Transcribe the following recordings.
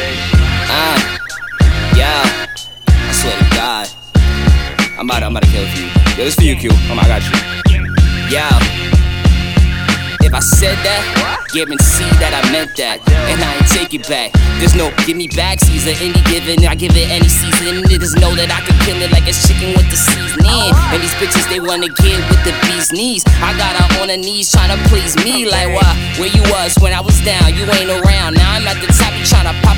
Uh, yeah, I swear to God. I'm about, I'm about to kill for you. Yo, this for you, Q. Oh my, I got you. Yeah. If I said that, guarantee that I meant that. And I ain't take it back. There's no give me back season any given. I give it any season. Niggas know that I can kill it like a chicken with the seasoning. And these bitches, they wanna get with the bee's knees. I got her on her knees trying to please me. Like, why? Where you was when I was down? You ain't around. Now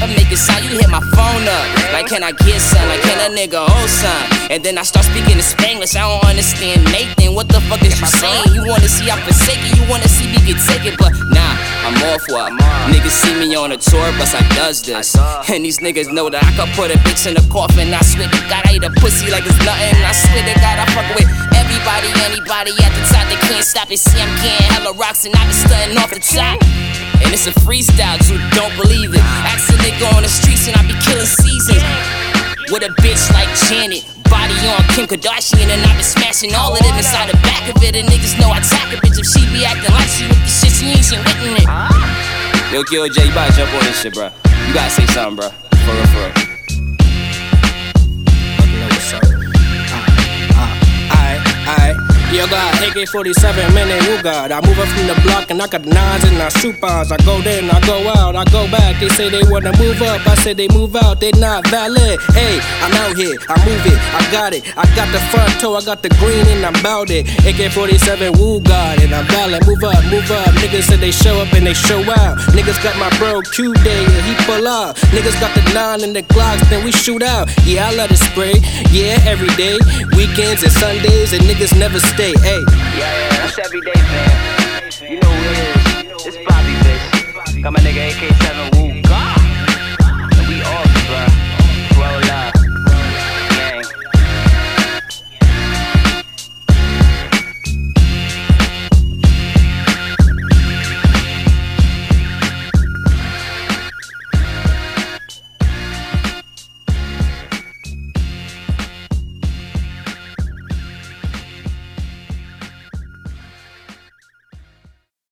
pop and make a sound. You hit my phone up. Like, can I get some? Like, can a nigga hold some? And then I start speaking in Spanglish. I don't understand Nathan. What the fuck is you saying? You wanna see I'm forsaken? You wanna see me get taken? But nah, I'm off what? Niggas see me on a tour bus, I does this. And these niggas know that I can put a bitch in a coffin. I swear to God, I eat a pussy like it's nothing. I swear to God, I fuck with everybody, anybody at the top. They can't stop it. See, I'm getting hella rocks and I been stunting off the top. And it's a freestyle, dude, don't believe it. Ask a nigga on the streets and I be killing seasons. With a bitch like Janet, body on Kim Kardashian, and I be smashing all of them inside the back of it. And niggas know I tack a bitch if she be acting like she with the shit, she ain't shit written it. Yo, Kyo J, you gotta jump on this shit, bro. You gotta say something, bro. For real, for real. Got AK 47, man, they who got. I move up from the block and I got nines and I shoot bombs. I go in, I go out, I go back. They say they wanna move up, I say they move out, they not valid. Hey, I'm out here, I move it, I got it. I got the front toe, I got the green and I'm bout it. AK 47, woo God, and I'm valid. Move up, move up. Niggas said they show up and they show out. Niggas got my bro Q day and he pull up. Niggas got the nine and the Glocks, then we shoot out. Yeah, I let it spray. Yeah, every day. Weekends and Sundays and niggas never stay. Yeah, yeah, that's every day, man. You know who it is.